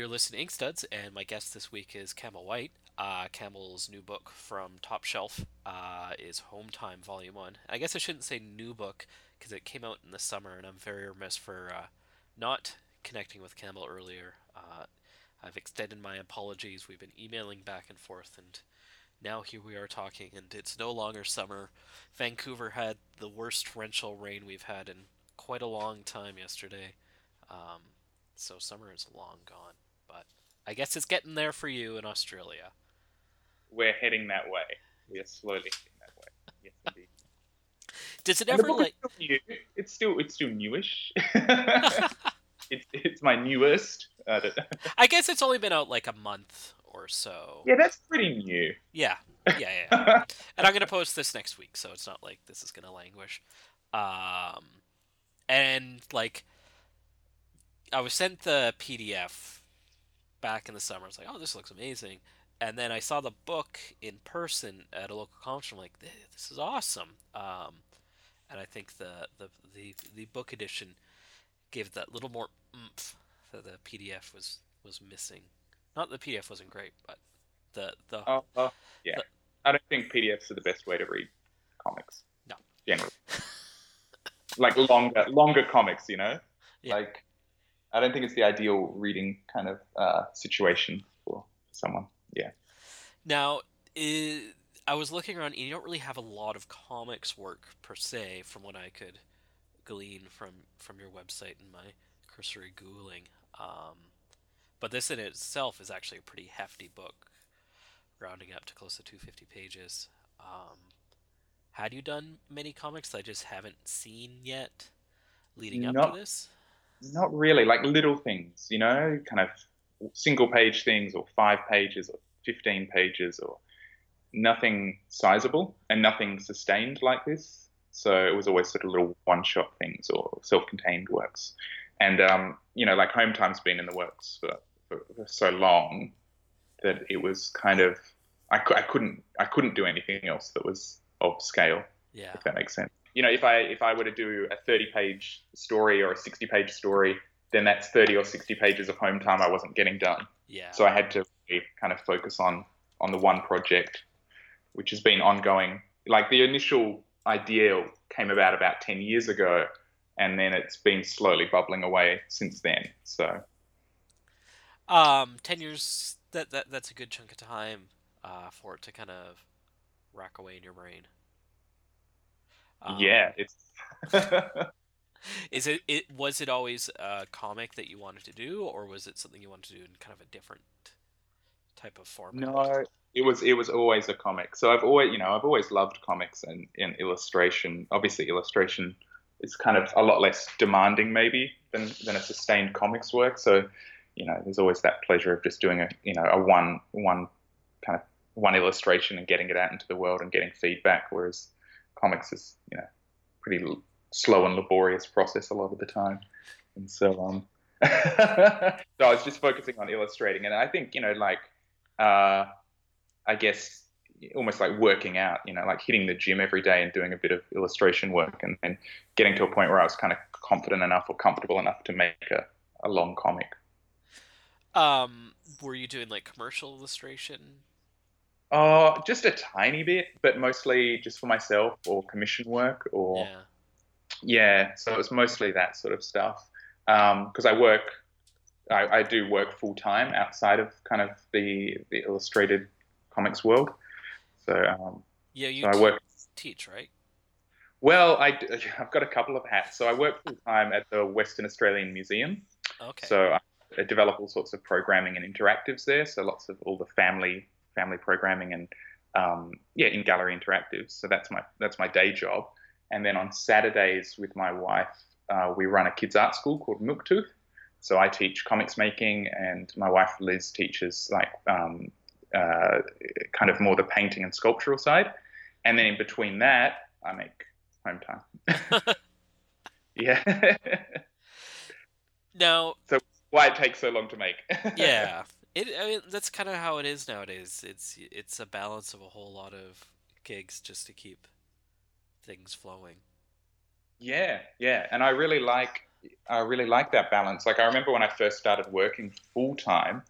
You're listening to Inkstuds, and my guest this week is Campbell Whyte. Uh, Campbell's new book from Top Shelf uh, is Home Time Volume 1. I guess I shouldn't say new book because it came out in the summer, and I'm very remiss for uh, not connecting with Campbell earlier. Uh, I've extended my apologies. We've been emailing back and forth, and now here we are talking, and it's no longer summer. Vancouver had the worst torrential rain we've had in quite a long time yesterday. Um, so summer is long gone, I guess it's getting there for you in Australia. We're heading that way. We are slowly heading that way. Yes, indeed. Does it And ever like? still new. It's still it's still newish. it's it's my newest. That- I guess it's only been out like a month or so. yeah, that's pretty new. Yeah, yeah, yeah. yeah. and I'm gonna post this next week, so it's not like this is gonna languish. Um, and like, I was sent the PDF back in the summer. I was like, oh, this looks amazing. And then I saw the book in person at a local conference. I'm like, this is awesome. Um, and I think the, the the the book edition gave that little more oomph that the PDF was was missing. Not that the PDF wasn't great, but the the Oh, oh, yeah. But- I don't think PDFs are the best way to read comics. No. Generally. like longer longer comics, you know? Yeah. Like I don't think it's the ideal reading kind of uh, situation for someone. Yeah. Now, i I was looking around, and you don't really have a lot of comics work per se, from what I could glean from from your website and my cursory googling. Um, but this in itself is actually a pretty hefty book, rounding up to close to 250 pages. Um, had you done many comics that I just haven't seen yet, leading up to this? Not really, like little things, you know, kind of single page things or five pages or 15 pages or nothing sizable and nothing sustained like this. So it was always sort of little one shot things or self contained works. And, um, you know, like Home Time's been in the works for, for, for so long that it was kind of, I, I couldn't, I couldn't do anything else that was of scale Yeah. if that makes sense. You know, if I if I were to do a 30 page story or a 60 page story, then that's 30 or 60 pages of home time I wasn't getting done. Yeah. So I had to really kind of focus on on the one project, which has been ongoing. Like the initial idea came about about 10 years ago, and then it's been slowly bubbling away since then. So Um, ten years. That that that's a good chunk of time. Uh, for it to kind of rack away in your brain. Um, yeah, it's Is it it was it always a comic that you wanted to do, or was it something you wanted to do in kind of a different type of format? No, it was it was always a comic. So I've always you know I've always loved comics and, and illustration. Obviously, illustration is kind of a lot less demanding maybe than than a sustained comics work. So you know there's always that pleasure of just doing a you know a one one kind of one illustration and getting it out into the world and getting feedback. Whereas comics is you know pretty l- slow and laborious process a lot of the time. And so um so I was just focusing on illustrating and I think you know like uh, I guess almost like working out, you know, like hitting the gym every day and doing a bit of illustration work and, then getting to a point where I was kind of confident enough or comfortable enough to make a, a long comic. Um, were you doing like commercial illustration? Oh, just a tiny bit, but mostly just for myself or commission work or Yeah. yeah. So it was mostly that sort of stuff because I work, I, I do work full time outside of kind of the the illustrated comics world. So um, Yeah, you so I work teach, right? Well, I, have got a couple of hats. So I work full time at the Western Australian Museum. Okay. So I develop all sorts of programming and interactives there. So lots of all the family family programming and um, yeah, in gallery interactives. So that's my that's my day job. And then on Saturdays with my wife, uh, we run a kids art school called Milktooth. So I teach comics making, and my wife Liz teaches like um, uh, kind of more the painting and sculptural side. And then in between that, I make home time. yeah. now, So Why it takes so long to make. yeah, it. I mean, that's kind of how it is nowadays. It's it's a balance of a whole lot of gigs just to keep things flowing. Yeah, yeah, and I really like I really like that balance. Like I remember when I first started working full time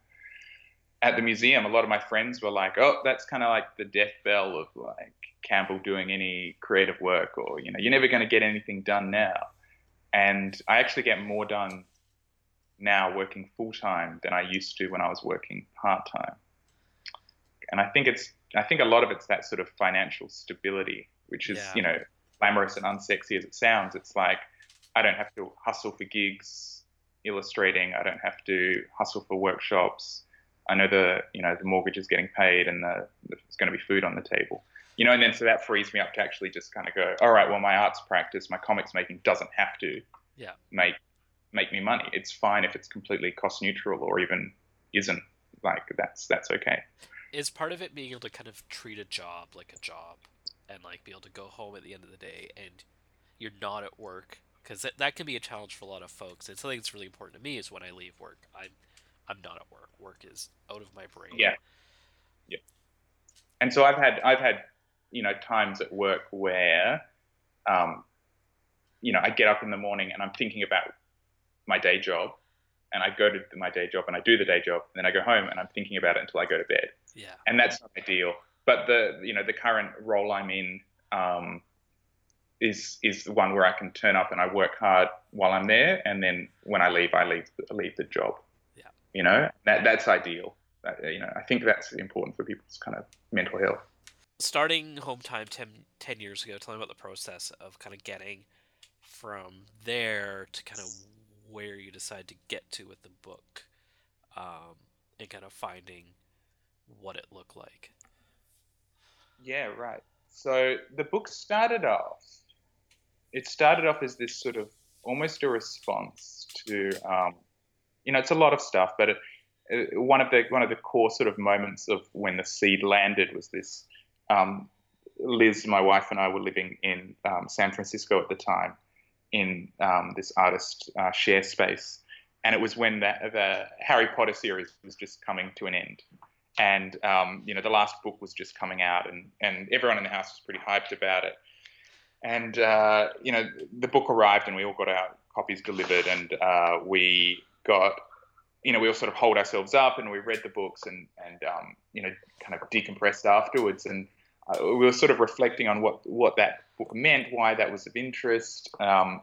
at the museum, a lot of my friends were like, "Oh, that's kind of like the death bell of like Campbell doing any creative work, or you know, you're never going to get anything done now." And I actually get more done now working full time than I used to when I was working part time. And I think it's I think a lot of it's that sort of financial stability, which is yeah. you know glamorous and unsexy as it sounds. It's like I don't have to hustle for gigs illustrating. I don't have to hustle for workshops. I know the you know the mortgage is getting paid and the, there's going to be food on the table. You know, and then so that frees me up to actually just kind of go, all right, well, my arts practice, my comics making doesn't have to yeah. make make me money. It's fine if it's completely cost neutral or even isn't. Like that's that's okay. Is part of it being able to kind of treat a job like a job and like be able to go home at the end of the day and you're not at work because that, that can be a challenge for a lot of folks. And something that's really important to me is when I leave work, I'm I'm not at work. Work is out of my brain. Yeah. Yeah. And so I've had I've had you know times at work where um, you know I get up in the morning and I'm thinking about my day job and I go to my day job and I do the day job and then I go home and I'm thinking about it until I go to bed. Yeah. And that's not ideal. But the you know the current role I'm in um, is is the one where I can turn up and I work hard while I'm there, and then when I leave, I leave leave the job. Yeah. You know that that's ideal. That, you know I think that's important for people's kind of mental health. Starting home time 10, 10 years ago, tell me about the process of kind of getting from there to kind of where you decide to get to with the book um, and kind of finding what it looked like. Yeah, right. So the book started off, it started off as this sort of almost a response to, um, you know, it's a lot of stuff, but it, it, one of the one of the core sort of moments of when the seed landed was this. Um, Liz, my wife, and I were living in um, San Francisco at the time, in um, this artist uh, share space. And it was when the, the, Harry Potter series was just coming to an end. And, um, you know, the last book was just coming out, and, and everyone in the house was pretty hyped about it. And, uh, you know, the book arrived, and we all got our copies delivered, and uh, we got, you know, we all sort of hold ourselves up, and we read the books and, and um, you know, kind of decompressed afterwards. And we were sort of reflecting on what, what that book meant, why that was of interest. Um,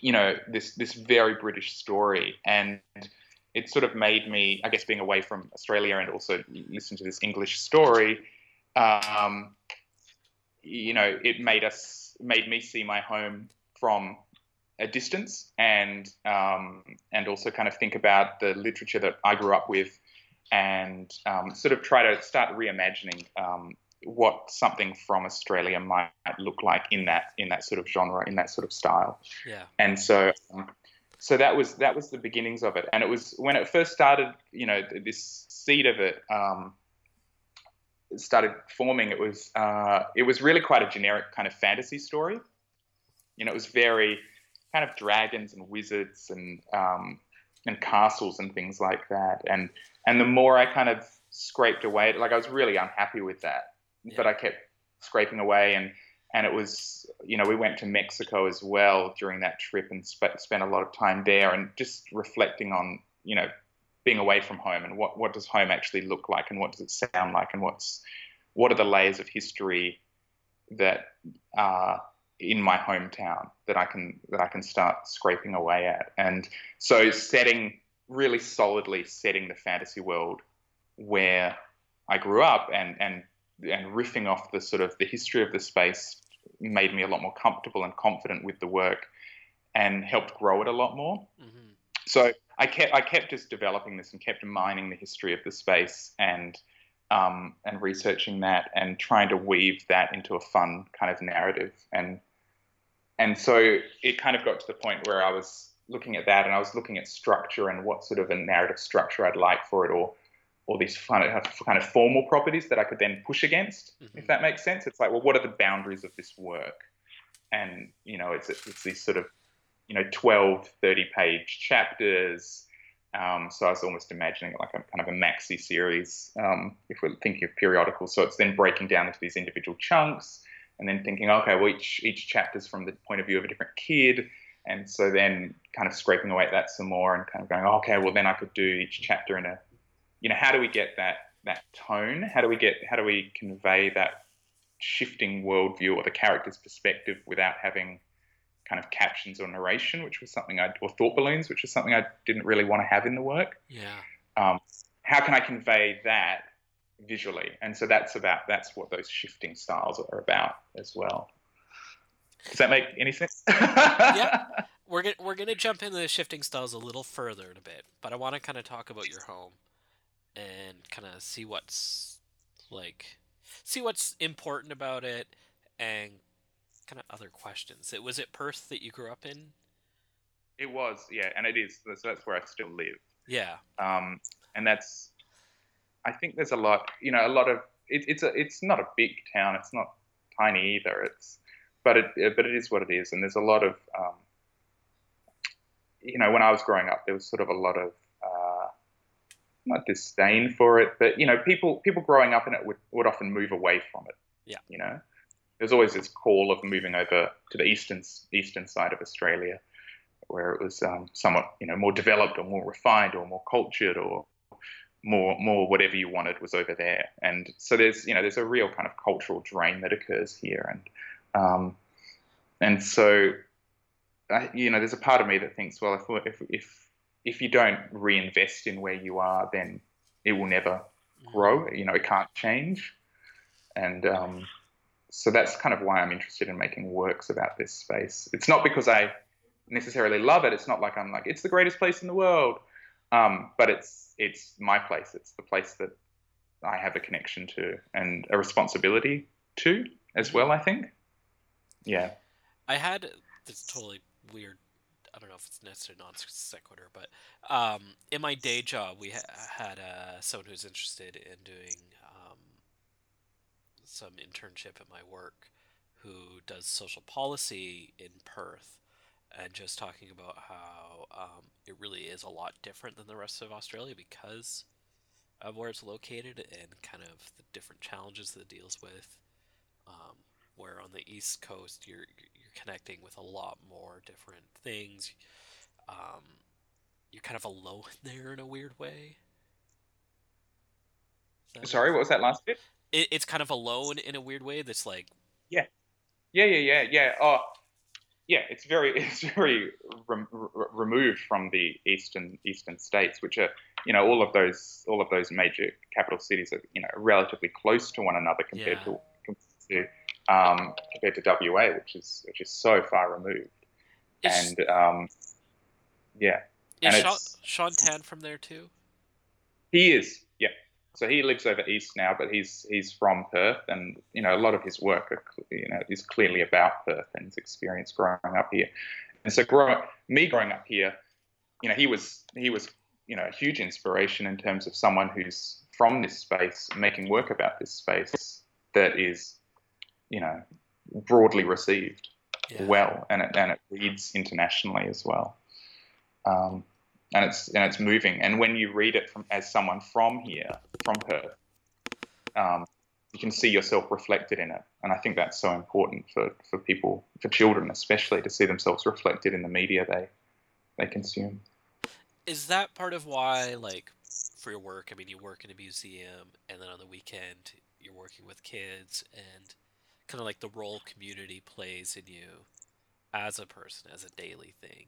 you know, this this very British story, and it sort of made me, I guess, being away from Australia and also listening to this English story. Um, you know, it made us made me see my home from a distance, and um, and also kind of think about the literature that I grew up with, and um, sort of try to start reimagining um, what something from Australia might look like in that in that sort of genre, in that sort of style. Yeah. And so, um, so that was that was the beginnings of it. And it was when it first started, you know, this seed of it um, started forming. It was uh, it was really quite a generic kind of fantasy story. You know, it was very kind of dragons and wizards and um, and castles and things like that. And and the more I kind of scraped away, like I was really unhappy with that yeah. but I kept scraping away and and it was you know we went to Mexico as well during that trip and sp- spent a lot of time there and just reflecting on you know being away from home and what what does home actually look like and what does it sound like and what's what are the layers of history that are in my hometown that I can that I can start scraping away at and so setting really solidly setting the fantasy world where I grew up and and and riffing off the sort of the history of the space made me a lot more comfortable and confident with the work and helped grow it a lot more. Mm-hmm. So I kept I kept just developing this and kept mining the history of the space and um, and researching that and trying to weave that into a fun kind of narrative and and so it kind of got to the point where I was looking at that and I was looking at structure and what sort of a narrative structure I'd like for it or all these fun, kind of formal properties that I could then push against, mm-hmm. if that makes sense. It's like, well, what are the boundaries of this work? And, you know, it's, it's these sort of, you know, 12, 30 page chapters. Um, so I was almost imagining it like a kind of a maxi series, um, if we're thinking of periodicals. So it's then breaking down into these individual chunks and then thinking, okay, well, each, each chapter is from the point of view of a different kid. And so then kind of scraping away at that some more and kind of going, okay, well then I could do each chapter in a, you know, how do we get that that tone? How do we get how do we convey that shifting worldview or the character's perspective without having kind of captions or narration, which was something I or thought balloons, which is something I didn't really want to have in the work. Yeah. Um, how can I convey that visually? And so that's about that's what those shifting styles are about as well. Does that make any sense? yeah. We're gonna we're gonna jump into the shifting styles a little further in a bit, but I want to kind of talk about your home and kind of see what's like see what's important about it and kind of other questions. It was it Perth that you grew up in? It was, yeah, and it is. So that's where I still live. Yeah. Um, and that's, I think there's a lot, you know, a lot of it, it's a it's not a big town. It's not tiny either. It's but it but it is what it is, and there's a lot of, um, you know, when I was growing up, there was sort of a lot of not disdain for it, but you know, people people growing up in it would, would often move away from it. Yeah. You know, there's always this call of moving over to the eastern eastern side of Australia, where it was um, somewhat you know more developed or more refined or more cultured or more more whatever you wanted was over there. And so there's you know there's a real kind of cultural drain that occurs here, and um, and so I, you know there's a part of me that thinks well if if if if you don't reinvest in where you are, then it will never grow. You know, it can't change. And um, so that's kind of why I'm interested in making works about this space. It's not because I necessarily love it. It's not like I'm like it's the greatest place in the world, um, but it's it's my place. It's the place that I have a connection to and a responsibility to as well. I think. Yeah. I had this totally weird I don't know if it's necessarily non sequitur, but um, in my day job, we ha- had uh, someone who's interested in doing um, some internship at my work who does social policy in Perth and just talking about how um, it really is a lot different than the rest of Australia because of where it's located and kind of the different challenges that it deals with. Um, where on the east coast you're you're connecting with a lot more different things. Um, you're kind of alone there in a weird way. Sorry, what was that last bit? It, it's kind of alone in a weird way. That's like yeah, yeah, yeah, yeah, yeah. Oh, yeah. It's very it's very rem- removed from the eastern eastern states, which are you know all of those all of those major capital cities are you know relatively close to one another compared Yeah. to compared to um, compared to WA, which is which is so far removed. is, And um, yeah, is and Sean, Sean Tan from there too? He is, yeah. So he lives over east now, but he's he's from Perth, and you know a lot of his work, are, you know, is clearly about Perth and his experience growing up here. And so, growing me growing up here, you know, he was he was you know a huge inspiration in terms of someone who's from this space, making work about this space that is, you know, broadly received Yeah. well, and it and it reads internationally as well. Um, and it's and it's moving. And when you read it from as someone from here, from Perth, um, you can see yourself reflected in it. And I think that's so important for, for people, for children especially, to see themselves reflected in the media they they consume. is that part of why like for your work i mean you work in a museum and then on the weekend you're working with kids and kind of like the role community plays in you as a person as a daily thing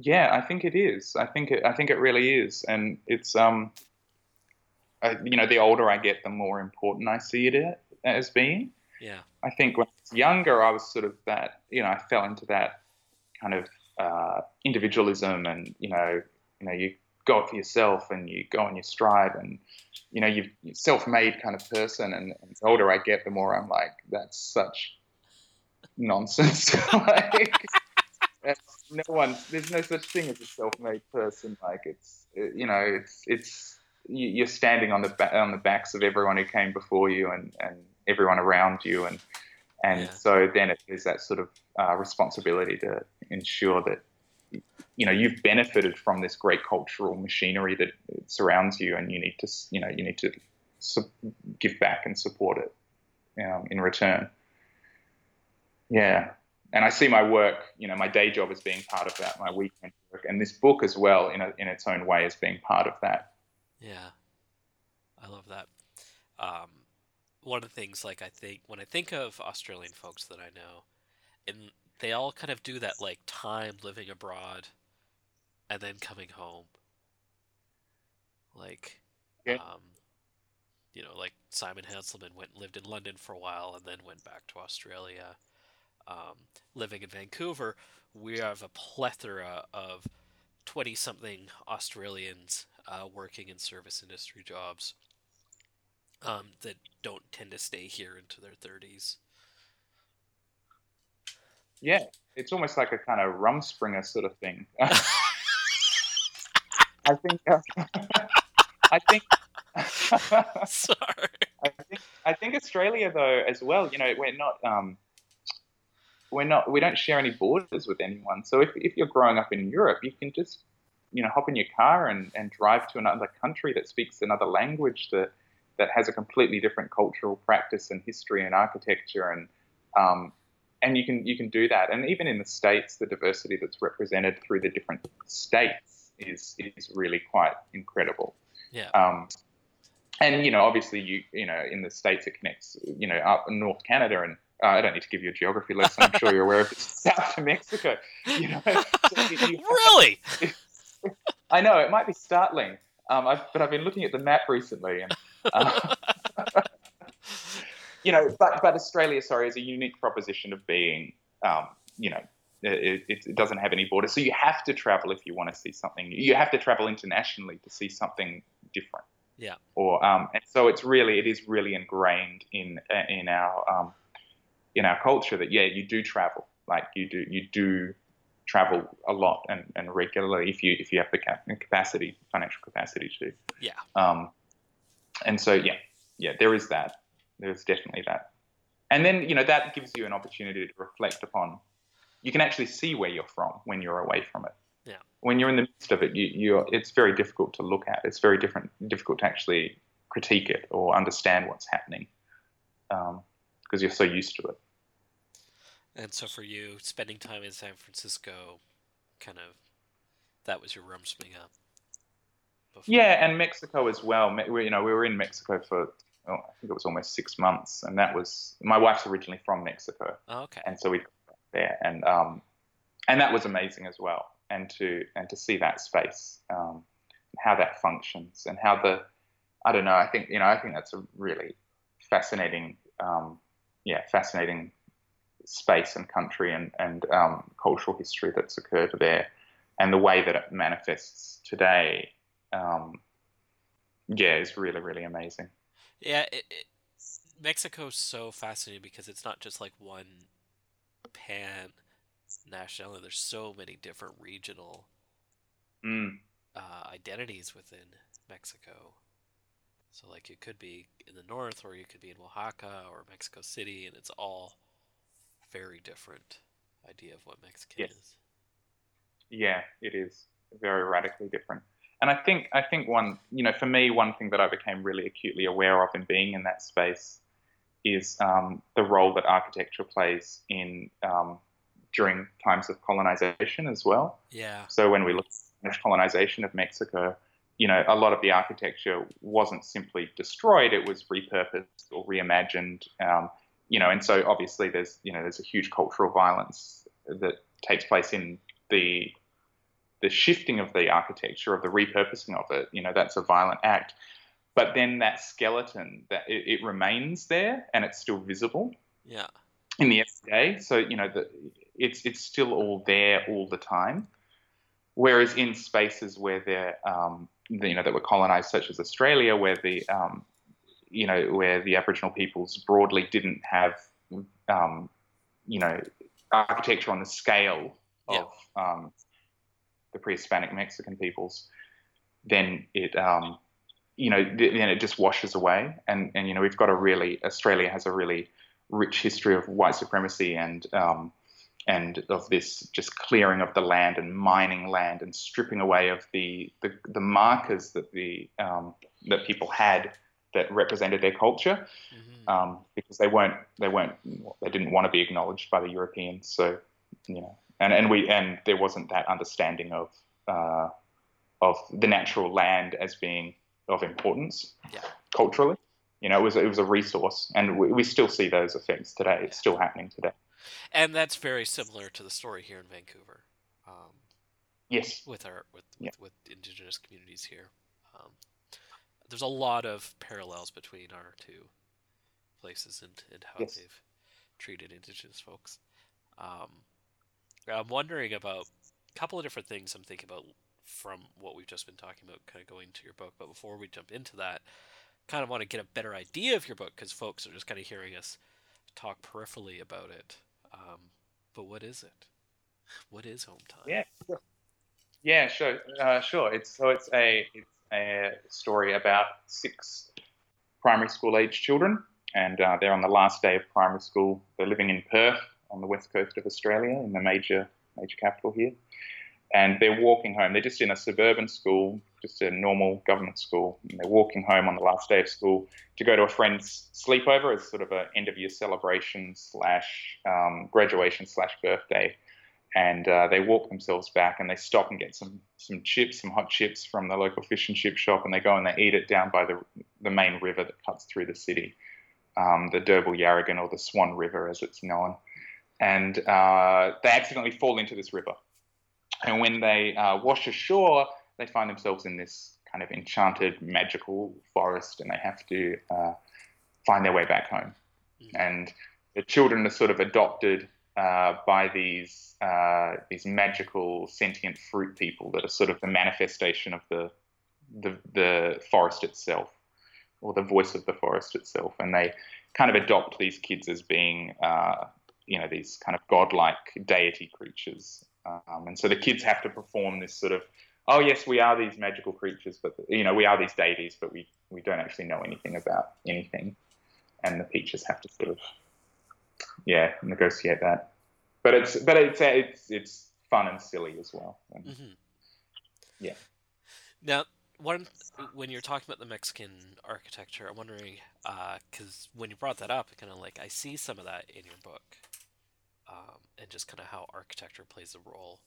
Yeah, I think it is. I think it. I think it really is, and it's um. I, you know, the older I get, the more important I see it as being. yeah I think when I was younger, I was sort of that, you know, I fell into that kind of uh, individualism, and you know, you know, you go for yourself, and you go on your stride, and you know, you've, you're self-made kind of person. And, and the older I get, the more I'm like, that's such nonsense. like, no one, there's no such thing as a self-made person. Like, it's, you know, it's it's you- you're standing on the ba- on the backs of everyone who came before you, and and everyone around you, and and Yeah. so then it is that sort of uh, responsibility to ensure that you know you've benefited from this great cultural machinery that surrounds you, and you need to you know you need to su- give back and support it um, in return. Yeah, and I see my work, you know, my day job as being part of that, my weekend work, and this book as well, in a, in its own way, as being part of that. Yeah, I love that. Um, one of the things, like I think when I think of Australian folks that I know, and they all kind of do that like time living abroad, and then coming home. Like, yeah. um, you know, like Simon Hanselmann went lived in London for a while and then went back to Australia. Um, living in Vancouver, we have a plethora of 20 something Australians uh, working in service industry jobs um, that don't tend to stay here into their 30s. Yeah, it's almost like a kind of rumspringa sort of thing. I think. Uh, I think. Sorry. I think I think Australia though as well. You know, we're not um, we're not we don't share any borders with anyone. So if if you're growing up in Europe, you can just you know hop in your car and, and drive to another country that speaks another language that that has a completely different cultural practice and history and architecture and um, and you can you can do that. And even in the states, the diversity that's represented through the different states is is really quite incredible. Yeah. Um, and you know, obviously, you you know, in the states it connects, you know, up North Canada, and uh, I don't need to give you a geography lesson. I'm sure you're aware of it. South to Mexico. You know, so you, you really? I know it might be startling, um, I've, but I've been looking at the map recently, and uh, you know, but but Australia, sorry, is a unique proposition of being, um, you know, it, it, doesn't have any borders. So you have to travel if you want to see something. You have to travel internationally to see something different. Yeah. Or um, and so it's really it is really ingrained in in our um, in our culture that yeah you do travel like you do you do travel a lot and, and regularly if you if you have the capacity financial capacity to. Yeah. Um, and so yeah yeah there is that there's definitely that, and then you know that gives you an opportunity to reflect upon. You can actually see where you're from when you're away from it yeah. when you're in the midst of it, you, you it's very difficult to look at. It's very different, difficult to actually critique it or understand what's happening because um, you're so used to it. And so for you, spending time in San Francisco, kind of, that was your rumspringa. Before. Yeah, and Mexico as well. You know, we were in Mexico for oh, I think it was almost six months, and that was my wife's originally from Mexico. Oh, okay. And so we there, and um, and that was amazing as well and to and to see that space, um, how that functions, and how the I don't know. I think you know. I think that's a really fascinating, um, yeah, fascinating space and country and and um, cultural history that's occurred there, and the way that it manifests today. Um, yeah, is really really amazing. Yeah, it, it, Mexico's so fascinating because it's not just like one pan nationality. There's so many different regional mm. uh, identities within Mexico. So like it could be in the north, or you could be in Oaxaca or Mexico City, and it's all very different idea of what Mexican yes. is. Yeah, it is very radically different. And I think I think one you know for me one thing that I became really acutely aware of in being in that space is um, the role that architecture plays in um, during times of colonization as well. Yeah. So when we look at the Spanish colonization of Mexico, you know, a lot of the architecture wasn't simply destroyed; it was repurposed or reimagined. Um, you know, and so obviously there's you know there's a huge cultural violence that takes place in the the shifting of the architecture of the repurposing of it. You know, that's a violent act. But then that skeleton that it, it remains there and it's still visible. Yeah. In the everyday, so you know the it's it's still all there all the time. Whereas in spaces where they're um, you know that were colonized, such as Australia, where the um, you know where the Aboriginal peoples broadly didn't have um, you know architecture on the scale of yeah. The pre-Hispanic Mexican peoples, then it um, you know then it just washes away. And and you know we've got a really Australia has a really rich history of white supremacy and um, and of this just clearing of the land and mining land and stripping away of the the, the markers that the um, that people had that represented their culture, mm-hmm. um, because they weren't they weren't they didn't want to be acknowledged by the Europeans. So you know, and and we and there wasn't that understanding of uh, of the natural land as being of importance yeah. culturally. You know, it was it was a resource, and we, we still see those effects today. It's still happening today. And that's very similar to the story here in Vancouver. Um, yes, with our with, yeah. with, with indigenous communities here. Um, there's a lot of parallels between our two places and, and how yes. they've treated indigenous folks. Um, I'm wondering about a couple of different things I'm thinking about from what we've just been talking about, kind of going to your book. But before we jump into that, kind of want to get a better idea of your book because folks are just kind of hearing us talk peripherally about it. Um, but what is it? What is home time? Yeah, sure. yeah, sure, uh, sure. It's so it's a it's a story about six primary school age children, and uh, they're on the last day of primary school. They're living in Perth on the west coast of Australia, in the major major capital here, and they're walking home. They're just in a suburban school, just a normal government school. And they're walking home on the last day of school to go to a friend's sleepover as sort of an end of year celebration slash um, graduation slash birthday and uh, they walk themselves back and they stop and get some some chips, some hot chips from the local fish and chip shop, and they go and they eat it down by the the main river that cuts through the city, um, the Derbarl Yerrigan or the Swan River as it's known, and uh, they accidentally fall into this river, and when they uh, wash ashore, they find themselves in this kind of enchanted, magical forest, and they have to uh, find their way back home, mm. and the children are sort of adopted uh, by these uh, these magical sentient fruit people that are sort of the manifestation of the, the the forest itself, or the voice of the forest itself, and they kind of adopt these kids as being uh, you know these kind of godlike deity creatures, um, and so the kids have to perform this sort of oh yes we are these magical creatures, but you know we are these deities, but we we don't actually know anything about anything, and the teachers have to sort of yeah, negotiate that. But it's but it's it's it's fun and silly as well. And, mm-hmm. Yeah. Now, one when you're talking about the Mexican architecture, I'm wondering because uh, when you brought that up, kind of like I see some of that in your book, um, and just kind of how architecture plays a role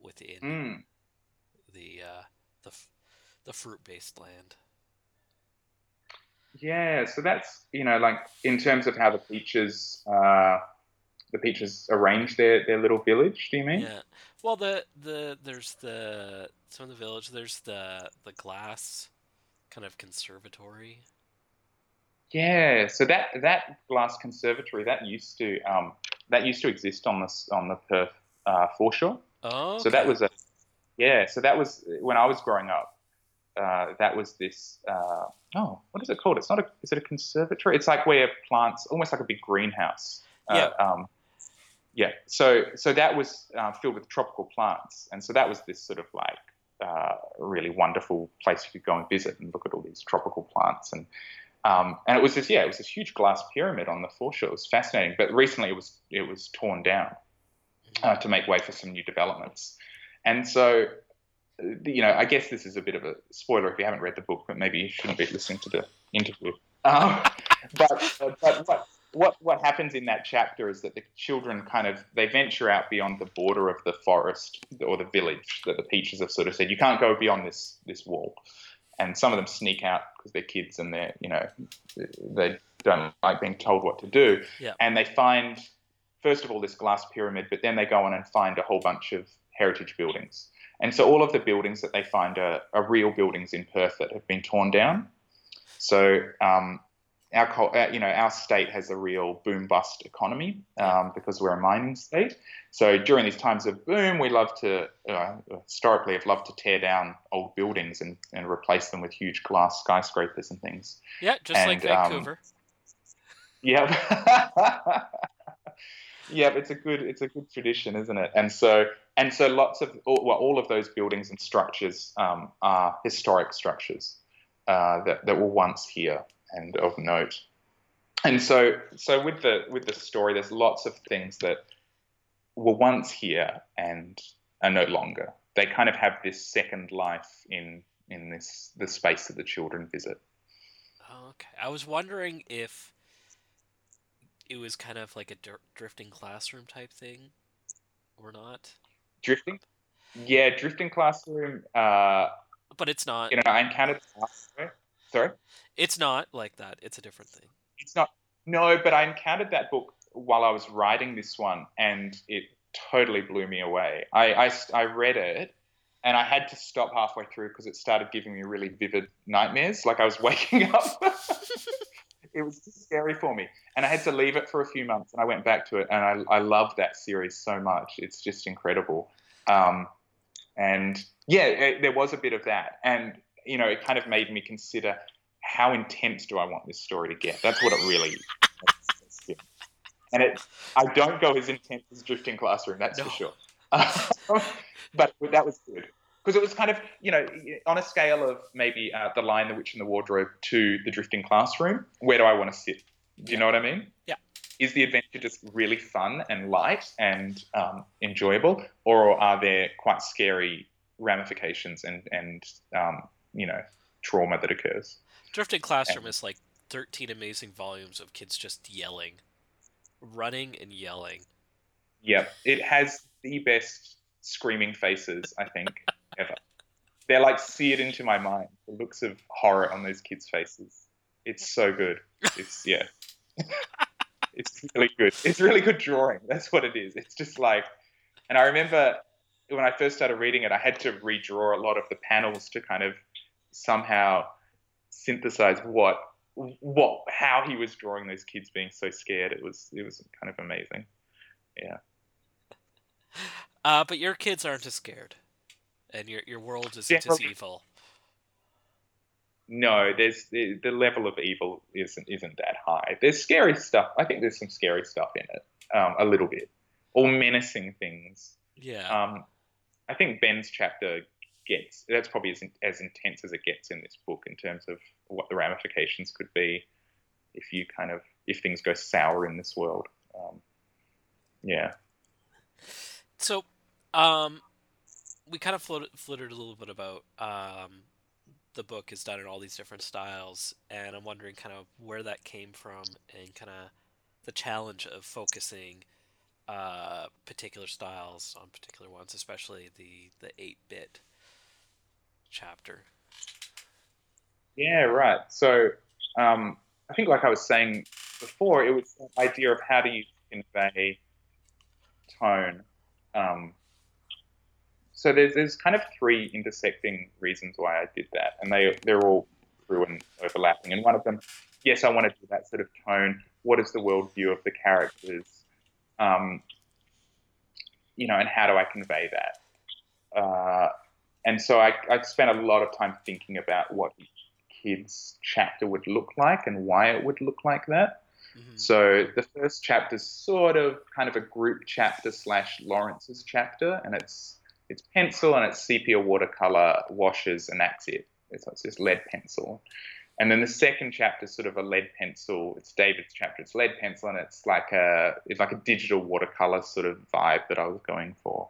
within mm. the uh, the the fruit based land. Yeah, so that's you know like in terms of how the peaches uh, the peaches arrange their, their little village. Do you mean? Yeah. Well, the the there's the some of the village. There's the the glass kind of conservatory. Yeah. So that that glass conservatory that used to um, that used to exist on the on the Perth uh, foreshore. Oh. Okay. So that was a yeah. So that was when I was growing up uh, that was this. Uh, oh, what is it called? It's not a. Is it a conservatory? It's like where plants, almost like a big greenhouse. Uh, yeah. Um, yeah. So so that was uh, filled with tropical plants, and so that was this sort of like uh, really wonderful place you could go and visit and look at all these tropical plants and. Um, and it was this, yeah, it was this huge glass pyramid on the foreshore. It was fascinating, but recently it was it was torn down uh, to make way for some new developments. And so you know, I guess this is a bit of a spoiler if you haven't read the book, but maybe you shouldn't be listening to the interview. Um, but but what, what what happens in that chapter is that the children kind of they venture out beyond the border of the forest or the village that the peaches have sort of said you can't go beyond this this wall, and some of them sneak out because they're kids and they're you know they don't like being told what to do, yeah. and they find first of all this glass pyramid, but then they go on and find a whole bunch of heritage buildings and so all of the buildings that they find are, are real buildings in Perth that have been torn down. So um, our, uh, you know, our state has a real boom bust economy um, because we're a mining state. So during these times of boom, we love to, uh, historically, have loved to tear down old buildings and, and replace them with huge glass skyscrapers and things. Yeah, just and, like Vancouver. Um, yeah. yeah, it's a good it's a good tradition, isn't it? And so and so lots of well, all of those buildings and structures um, are historic structures uh, that that were once here and of note. And so so with the with the story, there's lots of things that were once here and are no longer. They kind of have this second life in in this the space that the children visit. Okay, I was wondering if it was kind of like a dr- drifting classroom type thing, or not. Drifting, yeah, drifting classroom. Uh, but it's not. You know, I encountered. Sorry. It's not like that. It's a different thing. It's not. No, but I encountered that book while I was writing this one, and it totally blew me away. I, I, I read it and I had to stop halfway through because it started giving me really vivid nightmares. Like I was waking up. it was scary for me, and I had to leave it for a few months. And I went back to it, and I, I love that series so much. It's just incredible. Um, and yeah, it, there was a bit of that, and you know, it kind of made me consider how intense do I want this story to get. That's what it really. is. and it, I don't go as intense as Drifting Classroom, that's no. for sure. but that was good because it was kind of you know on a scale of maybe uh, the Lion, the Witch, and the Wardrobe to the Drifting Classroom. Where do I want to sit? Do you know what I mean? Yeah. Is the adventure just really fun and light and um, enjoyable, or are there quite scary ramifications and and um, you know trauma that occurs? Drifting Classroom and, is like thirteen amazing volumes of kids just yelling, running and yelling. Yep, it has the best screaming faces I think ever. They're like seared into my mind. The looks of horror on those kids' faces. It's so good. It's yeah. it's really good. It's really good drawing. That's what it is. It's just like, and I remember when I first started reading it, I had to redraw a lot of the panels to kind of somehow synthesize what what how he was drawing those kids being so scared. It was it was kind of amazing. Yeah. Uh, but your kids aren't as scared, and your your world isn't as evil. No, there's the, the level of evil isn't isn't that high. There's scary stuff. I think there's some scary stuff in it, um, a little bit, or menacing things. Yeah. Um, I think Ben's chapter gets that's probably as as intense as it gets in this book in terms of what the ramifications could be if you kind of if things go sour in this world. Um, yeah. So, um, we kind of floated, flitted a little bit about um, the book is done in all these different styles, and I'm wondering kind of where that came from and kind of the challenge of focusing uh, particular styles on particular ones, especially the the eight bit chapter. Yeah, right. So um, I think, like I was saying before, it was the idea of how do you convey tone um, so there's there's kind of three intersecting reasons why I did that, and they they're all true and overlapping. And one of them, yes, I want to do that sort of tone. What is the worldview of the characters? Um, you know, and how do I convey that? Uh, and so I, I spent a lot of time thinking about what each kid's chapter would look like and why it would look like that. Mm-hmm. So the first chapter is sort of kind of a group chapter slash Lawrence's chapter, and it's it's pencil and it's sepia watercolor washes, and that's it. It's, it's just lead pencil. And then the second chapter is sort of a lead pencil. It's David's chapter. It's lead pencil, and it's like a it's like a digital watercolor sort of vibe that I was going for.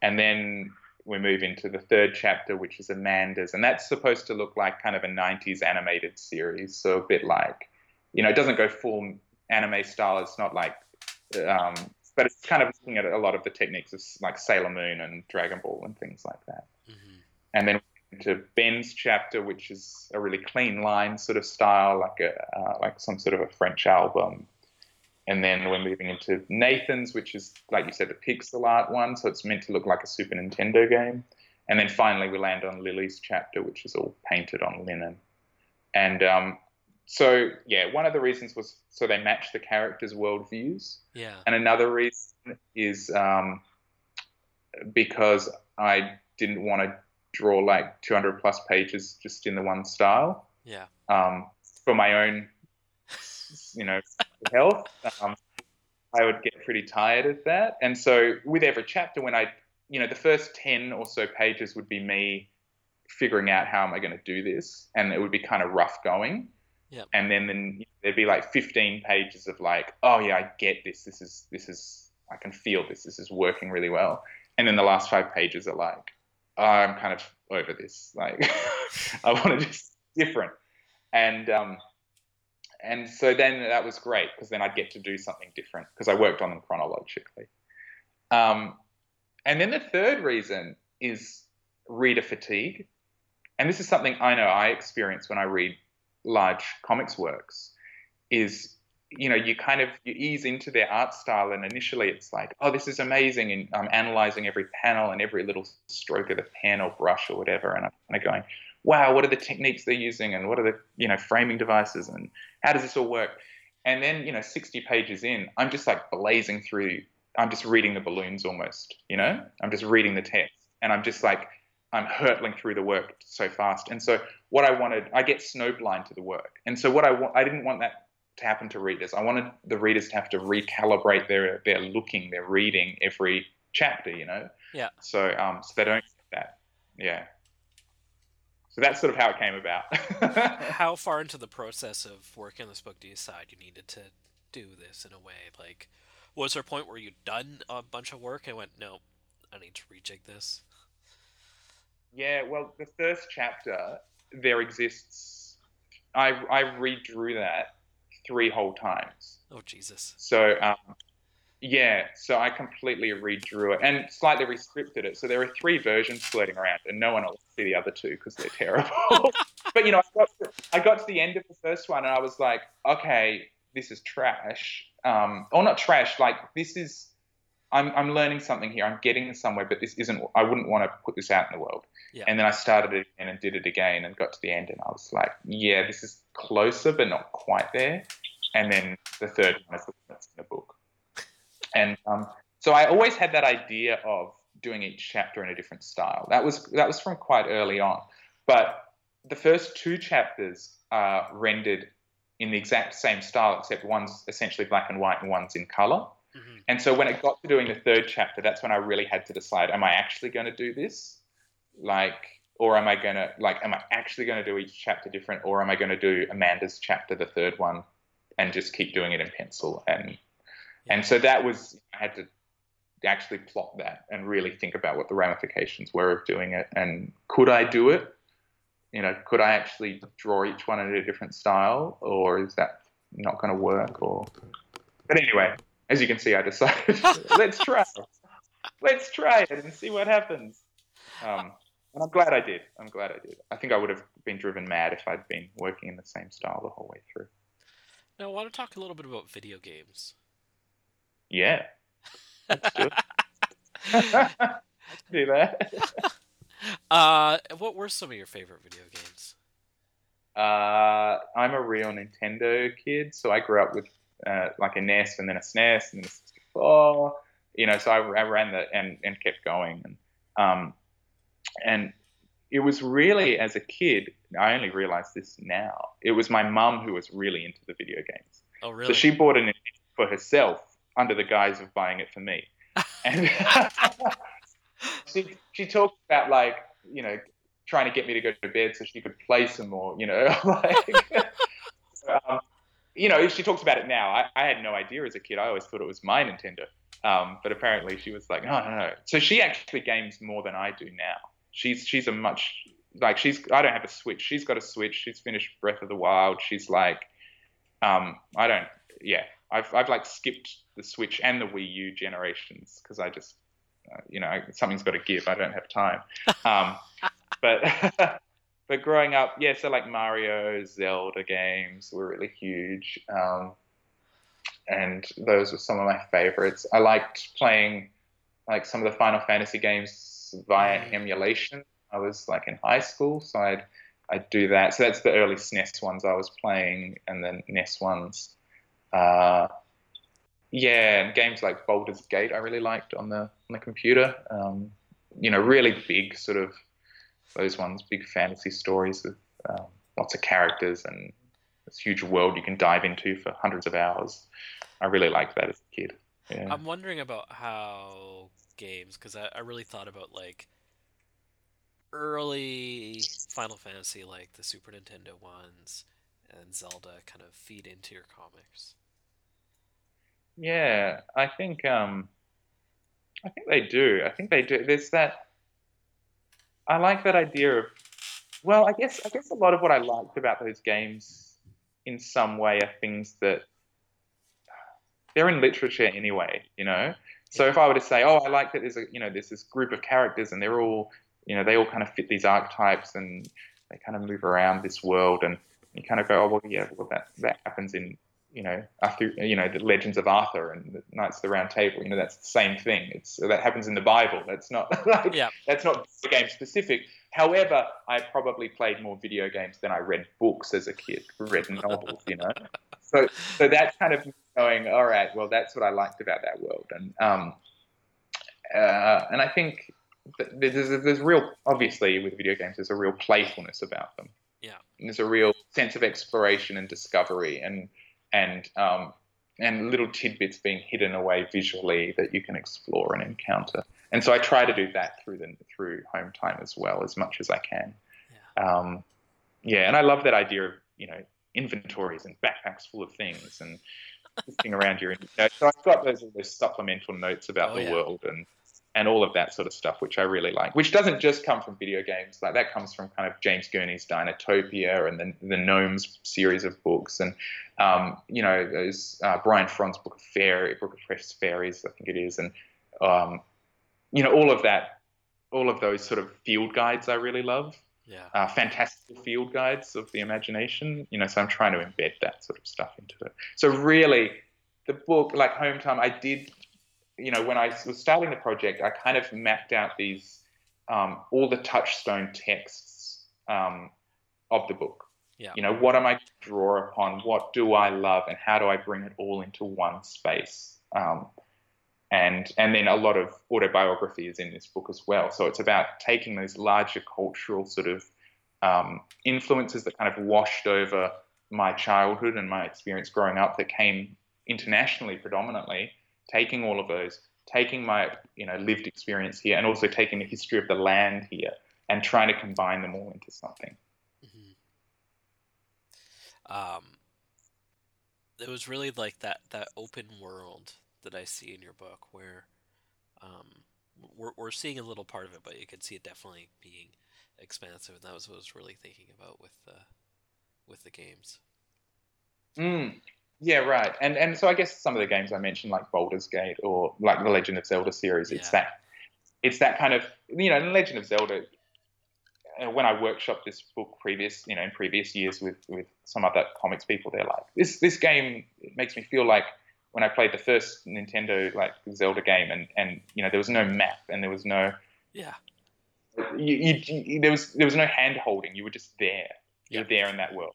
And then we move into the third chapter, which is Amanda's, and that's supposed to look like kind of a 90s animated series, so a bit like you know, it doesn't go full anime style. It's not like, um, but it's kind of looking at a lot of the techniques of like Sailor Moon and Dragon Ball and things like that. Mm-hmm. And then into Ben's chapter, which is a really clean line sort of style, like a uh, like some sort of a French album. And then we're moving into Nathan's, which is like you said, the pixel art one, so it's meant to look like a Super Nintendo game. And then finally, we land on Lily's chapter, which is all painted on linen. And um, so yeah, one of the reasons was so they match the characters' worldviews. Yeah. And another reason is um, because I didn't want to draw like 200 plus pages just in the one style. Yeah. Um, for my own, you know, health, um, I would get pretty tired of that. And so with every chapter, when I, you know, the first 10 or so pages would be me figuring out how am I going to do this, and it would be kind of rough going. Yep. And then, then there'd be like 15 pages of like, oh yeah, I get this. This is this is I can feel this. This is working really well. And then the last five pages are like, oh, I'm kind of over this. Like, I want to do different. and um, and so then that was great because then I'd get to do something different because I worked on them chronologically. Um, and then the third reason is reader fatigue, and this is something I know I experience when I read large comics works. Is you know you kind of you ease into their art style and initially it's like oh this is amazing and i'm analyzing every panel and every little stroke of the pen or brush or whatever and i'm kind of going wow what are the techniques they're using and what are the you know framing devices and how does this all work and then you know 60 pages in i'm just like blazing through i'm just reading the balloons almost you know i'm just reading the text and i'm just like i'm hurtling through the work so fast and so what i wanted i get snowblind to the work and so what i want i didn't want that to happen to readers. I wanted the readers to have to recalibrate their their looking, their reading every chapter. You know. Yeah. So um, so they don't get that. Yeah. So that's sort of how it came about. how far into the process of working on this book do you decide you needed to do this in a way? Like, was there a point where you'd done a bunch of work and went, no, I need to rejig this? Yeah, well, the first chapter, there exists. I I redrew that three whole times. Oh Jesus! So um, yeah, so I completely redrew it and slightly rescripted it. So there are three versions floating around, and no one will see the other two because they're terrible. but you know, I got, to, I got to the end of the first one, and I was like, okay, this is trash. Um, or not trash, like this is. I'm, I'm learning something here. I'm getting somewhere, but this isn't. I wouldn't want to put this out in the world. Yeah. And then I started it again and did it again and got to the end, and I was like, yeah, this is closer, but not quite there. And then the third one is the one that's in the book. And um, so I always had that idea of doing each chapter in a different style. That was that was from quite early on. But the first two chapters are rendered in the exact same style, except one's essentially black and white and one's in color. Mm-hmm. And so when it got to doing the third chapter, that's when I really had to decide: Am I actually going to do this? Like, or am I going to like? Am I actually going to do each chapter different, or am I going to do Amanda's chapter, the third one, and just keep doing it in pencil? And and so that was I had to actually plot that and really think about what the ramifications were of doing it, and could I do it? You know, could I actually draw each one in a different style, or is that not going to work? Or but anyway, as you can see, I decided let's try. Let's try it and see what happens. Um, and I'm glad I did. I'm glad I did. I think I would have been driven mad if I'd been working in the same style the whole way through. Now, I want to talk a little bit about video games. Yeah. Do it. Let's do that. uh, what were some of your favorite video games? Uh, I'm a real Nintendo kid, so I grew up with uh, like a NES and then a SNES and then a 64. You know, so I, I ran that and, and kept going. And um, and it was really as a kid i only realized this now it was my mum who was really into the video games oh really so she bought it for herself under the guise of buying it for me and she, she talked about like you know trying to get me to go to bed so she could play some more you know like um, you know she talks about it now I, I had no idea as a kid i always thought it was my nintendo um, but apparently she was like no no no so she actually games more than i do now she's she's a much like she's I don't have a Switch. She's got a Switch. She's finished Breath of the Wild. She's like, um, I don't. Yeah, I've I've like skipped the Switch and the Wii U generations because I just, uh, you know, something's got to give. I don't have time. Um, but but growing up, yeah, so like Mario, Zelda games were really huge. Um, and those were some of my favorites. I liked playing like some of the Final Fantasy games via mm. emulation. I was like in high school, so I'd I'd do that. So that's the early SNES ones I was playing, and then NES ones. Uh, yeah, and games like Baldur's Gate I really liked on the on the computer. Um, you know, really big sort of those ones, big fantasy stories with um, lots of characters and this huge world you can dive into for hundreds of hours. I really liked that as a kid. Yeah. I'm wondering about how games because I, I really thought about like early Final Fantasy, like the Super Nintendo ones, and Zelda kind of feed into your comics. Yeah, I think um, I think they do. I think they do. There's that. I like that idea of well, I guess I guess a lot of what I liked about those games, in some way, are things that they're in literature anyway. You know, so if I were to say, oh, I like that there's a you know there's this group of characters and they're all you know they all kind of fit these archetypes and they kind of move around this world and you kind of go, oh well, yeah, well that that happens in you know Arthur, you know the Legends of Arthur and the Knights of the Round Table. You know that's the same thing. It's that happens in the Bible. That's not like, Yeah. that's not game specific. However, I probably played more video games than I read books as a kid, read novels. You know, so so that's kind of going. All right, well that's what I liked about that world, and um, uh, and I think there's there's real obviously with video games there's a real playfulness about them. Yeah. And there's a real sense of exploration and discovery, and and um, and little tidbits being hidden away visually that you can explore and encounter. And so I try to do that through the through home time as well as much as I can. Yeah. Um, yeah, and I love that idea of you know inventories and backpacks full of things and looking around your. You know, so I've got those those supplemental notes about Oh, the yeah. world and and all of that sort of stuff, which I really like. Which doesn't just come from video games, like that comes from kind of James Gurney's Dinotopia and the the Gnomes series of books, and um, you know those uh, Brian Froud's book of fairy, book of precious fairies, I think it is, and um, you know all of that, all of those sort of field guides I really love Yeah. uh, fantastical field guides of the imagination. You know, so I'm trying to embed that sort of stuff into it. So really, the book, like Home Time, I did, you know, when I was starting the project, I kind of mapped out these um, all the touchstone texts um, of the book. Yeah. You know, what am I to draw upon? What do I love, and how do I bring it all into one space? Um, and and then a lot of autobiography is in this book as well. So it's about taking those larger cultural sort of um, influences that kind of washed over my childhood and my experience growing up that came internationally predominantly, taking all of those, taking my you know lived experience here, and also taking the history of the land here, and trying to combine them all into something. hmm Um, it was really like that that open world that I see in your book, where um, we're we're seeing a little part of it, but you can see it definitely being expansive, and that was what I was really thinking about with the with the games. Mm. Yeah, right. And and so I guess some of the games I mentioned, like Baldur's Gate or like the Legend of Zelda series, it's that it's that kind of you know, in Legend of Zelda. uh, When I workshopped this book previous, you know, in previous years with with some other comics people, they're like, this this game it makes me feel like when I played the first Nintendo like Zelda game, and and you know there was no map and there was no Yeah, you, you, you, there was there was no hand holding. You were just there. You Yeah. were there in that world,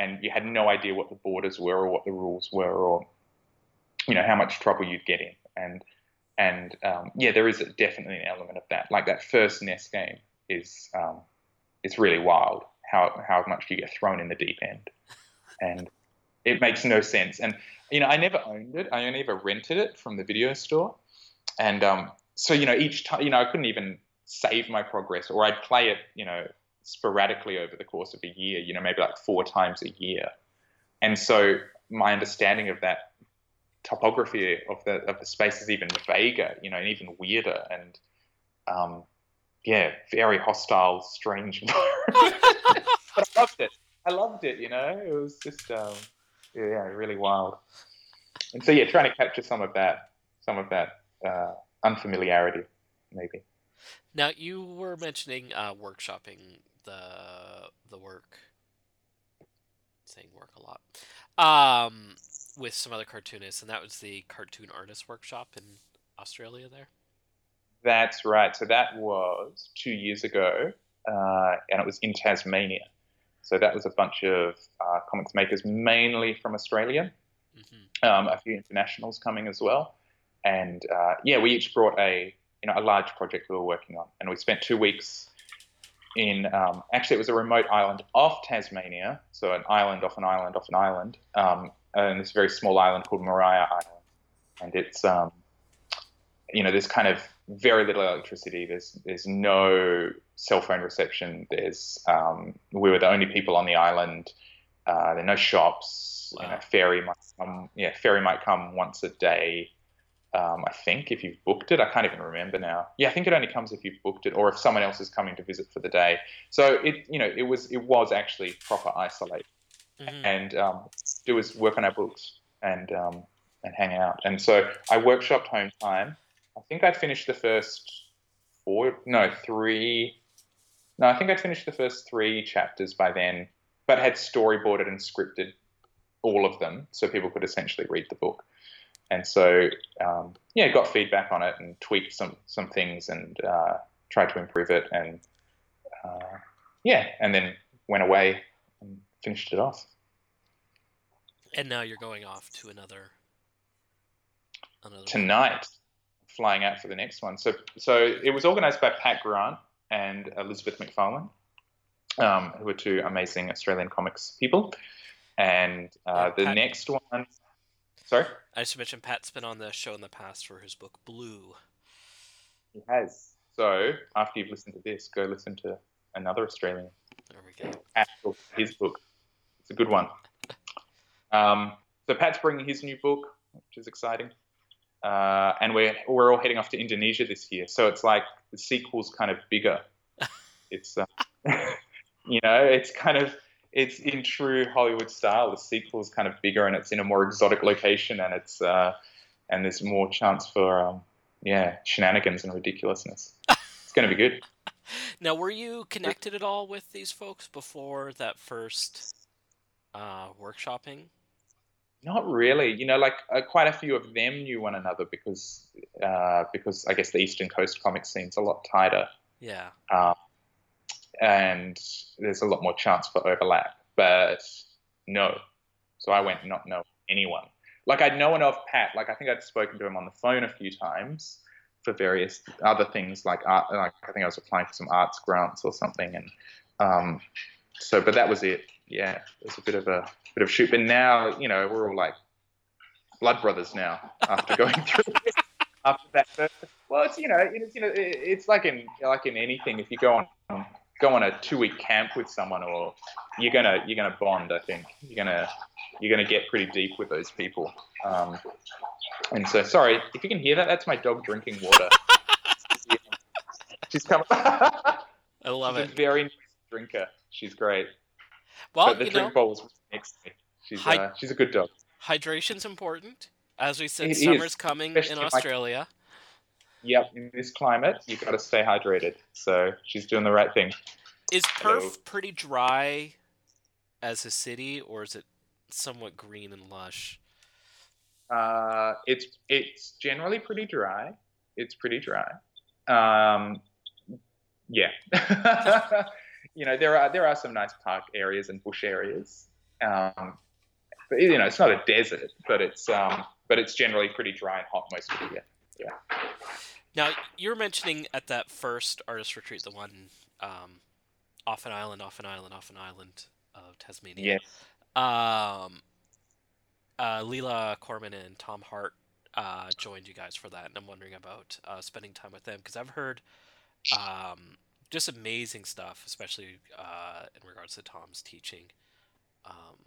and you had no idea what the borders were or what the rules were or you know how much trouble you'd get in. And and um, yeah, there is definitely an element of that. Like that first NES game is um, it's really wild how how much you get thrown in the deep end, and it makes no sense. And you know, I never owned it. I only ever rented it from the video store, and um, so you know, each time, you know, I couldn't even save my progress, or I'd play it, you know, sporadically over the course of a year. You know, maybe like four times a year, and so my understanding of that topography of the of the space is even vaguer, you know, and even weirder, and um, yeah, very hostile, strange environment. but I loved it. I loved it. You know, it was just um, yeah, really wild. And so yeah, trying to capture some of that, some of that uh, unfamiliarity, maybe. Now you were mentioning uh, workshopping the the work, saying work a lot, um, with some other cartoonists, and that was the cartoon artist workshop in Australia. There. That's right. So that was two years ago, uh, and it was in Tasmania. So that was a bunch of uh, comics makers, mainly from Australia. hmm um, a few internationals coming as well. And uh, yeah, we each brought a you know a large project we were working on, and we spent two weeks in. Um, actually, it was a remote island off Tasmania, so an island off an island off an island, um, and this very small island called Maria Island, and it's um, you know there's kind of very little electricity. There's there's no cell phone reception. There's um, we were the only people on the island. Uh, there are no shops. You know, ferry might come. Yeah, ferry might come once a day. Um, I think if you've booked it, I can't even remember now. Yeah, I think it only comes if you've booked it or if someone else is coming to visit for the day. So it, you know, it was it was actually proper isolate, mm-hmm. and um, do is work on our books and um, and hang out. And so I workshopped home time. I think I finished the first four, no, three. No, I think I'd finished the first three chapters by then, but had storyboarded and scripted all of them so people could essentially read the book. And so, um, yeah, got feedback on it and tweaked some some things and uh, tried to improve it. And uh, yeah, and then went away and finished it off. And now you're going off to another. another tonight flying out for the next one. So, so it was organised by Pat Grant and Elizabeth MacFarlane, um, who are two amazing Australian comics people. And uh, yeah, the Pat, next one, sorry, I just mentioned Pat's been on the show in the past for his book Blue. He has. So after you've listened to this, go listen to another Australian. There we go. His book. It's a good one. Um, so Pat's bringing his new book, which is exciting uh, and we're we're all heading off to Indonesia this year. So it's like the sequel's kind of bigger. it's uh, you know, it's kind of it's in true Hollywood style. The sequel is kind of bigger and it's in a more exotic location, and it's uh, and there's more chance for um, yeah shenanigans and ridiculousness. it's going to be good. Now, were you connected at all with these folks before that first uh, workshopping? Not really. You know, like uh, quite a few of them knew one another because uh, because I guess the Eastern Coast comic scene's a lot tighter. Yeah. Um, and there's a lot more chance for overlap. But no. So I went not know anyone. Like I'd known of Pat. Like I think I'd spoken to him on the phone a few times for various other things like art. Like I think I was applying for some arts grants or something. And um, so, but that was it. Yeah, it was a bit of a bit of shoot. But now, you know, we're all like blood brothers now after going through after that. But, well, it's you know, it's you know, it's like in like in anything. If you go on go on a two week camp with someone, or you're gonna you're gonna bond. I think you're gonna you're gonna get pretty deep with those people. Um, and so, sorry if you can hear that. That's my dog drinking water. She's coming. I love She's it. A very nice drinker. She's great. Well, but the you drink know, bowl was next to me. She's Hy- uh, she's a good dog. Hydration's important. As we said, it summer's is, coming in Australia. Yep, in this climate, you've got to stay hydrated. So she's doing the right thing. Is Perth Hello. pretty dry as a city, or is it somewhat green and lush? Uh, it's it's generally pretty dry. It's pretty dry. Um, yeah. you know, there are there are some nice park areas and bush areas. Um, but, you know, it's not a desert, but it's um, but it's generally pretty dry and hot most of the year. Yeah. Now you were mentioning at that first artist retreat, the one um, off an island, off an island, off an island of Tasmania. Yes. Um, uh, Leela Corman and Tom Hart uh, joined you guys for that, and I'm wondering about uh, spending time with them because I've heard um, just amazing stuff, especially uh, in regards to Tom's teaching. Um,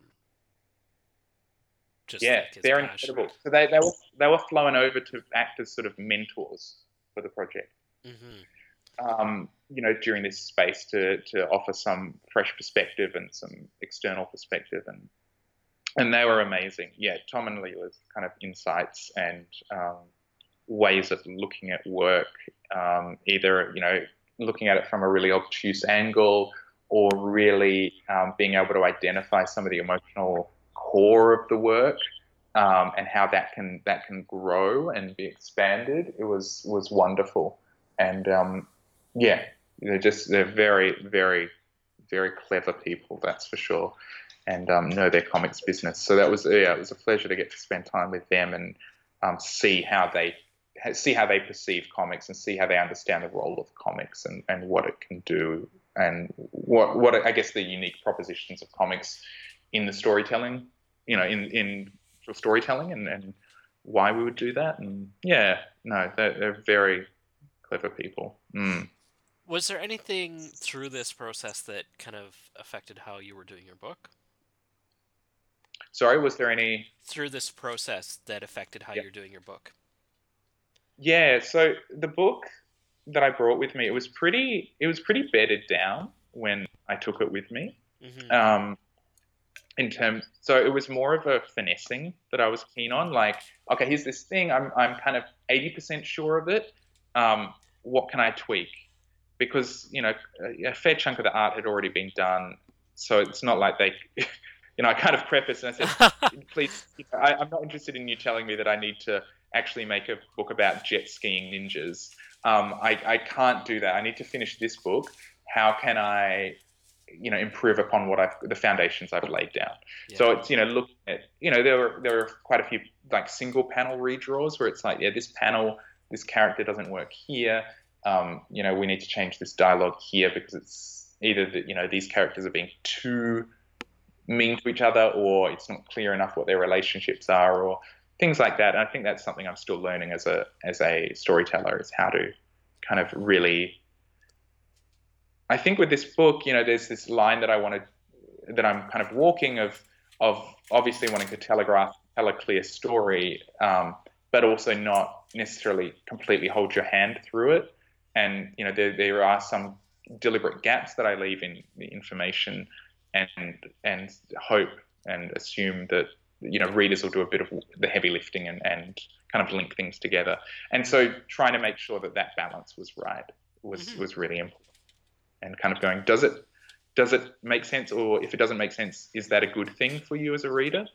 just yeah, like they're passion. incredible. So they, they were they were flown over to act as sort of mentors for the project. Mm-hmm. Um, you know, during this space to to offer some fresh perspective and some external perspective, and and they were amazing. Yeah, Tom and Leela's kind of insights and um, ways of looking at work, um, either you know looking at it from a really obtuse angle or really um, being able to identify some of the emotional core of the work um, and how that can that can grow and be expanded. It was was wonderful, and um, yeah, they're just they're very very very clever people. That's for sure, and um, know their comics business. So that was yeah, it was a pleasure to get to spend time with them and um, see how they see how they perceive comics and see how they understand the role of comics and, and what it can do and what what I guess the unique propositions of comics in the storytelling, you know, in in storytelling and, and why we would do that. And yeah, no, they're, they're very clever people. Mm. Was there anything through this process that kind of affected how you were doing your book? Sorry, was there any through this process that affected how you're doing your book? yeah, so the book that I brought with me, it was pretty, it was pretty bedded down when I took it with me. Mm-hmm. Um, in terms, so it was more of a finessing that I was keen on. Like, okay, here's this thing. I'm, I'm kind of 80% sure of it. Um, what can I tweak? Because you know, a fair chunk of the art had already been done, so it's not like they. You know, I kind of preface and I said, please, you know, I, I'm not interested in you telling me that I need to actually make a book about jet skiing ninjas. Um, I, I can't do that. I need to finish this book. How can I, you know, improve upon what I've the foundations I've laid down? Yeah. So it's you know, look at you know, there were there were quite a few like single panel redraws where it's like, yeah, this panel, this character doesn't work here. Um, you know, we need to change this dialogue here because it's either that you know these characters are being too mean to each other or it's not clear enough what their relationships are or things like that. And I think that's something I'm still learning as a as a storyteller is how to kind of really. I think with this book, you know, there's this line that I want to that I'm kind of walking of of obviously wanting to telegraph tell a clear story, um, but also not necessarily completely hold your hand through it. And you know, there there are some deliberate gaps that I leave in the information, and and hope and assume that you know readers will do a bit of the heavy lifting and, and kind of link things together and so trying to make sure that that balance was right was Mhm. was really important and kind of going does it does it make sense or if it doesn't make sense is that a good thing for you as a reader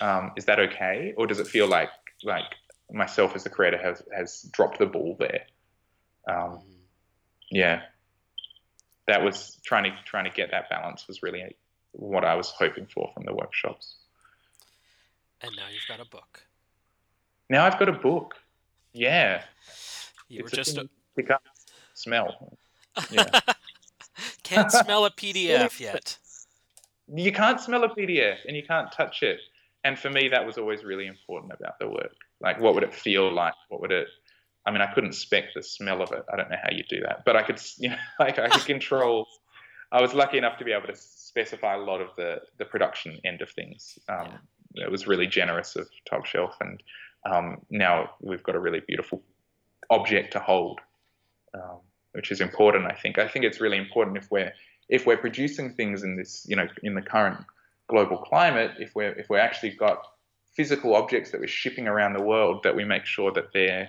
um, is that okay or does it feel like like myself as the creator has has dropped the ball there um, yeah that was trying to trying to get that balance was really what I was hoping for from the workshops And now you've got a book. Now I've got a book. Yeah. You It's a just pick up, smell. Yeah. Can't smell a PDF yet. You can't smell a PDF and you can't touch it. And for me, that was always really important about the work. Like, what would it feel like? What would it? I mean, I couldn't spec the smell of it. I don't know how you do that, but I could, you know, like I could control. I was lucky enough to be able to specify a lot of the the production end of things. Um, It was really generous of Top Shelf, and um, now we've got a really beautiful object to hold, um, which is important. I think. I think it's really important if we're if we're producing things in this, you know, in the current global climate, if we're if we're actually got physical objects that we're shipping around the world, that we make sure that they're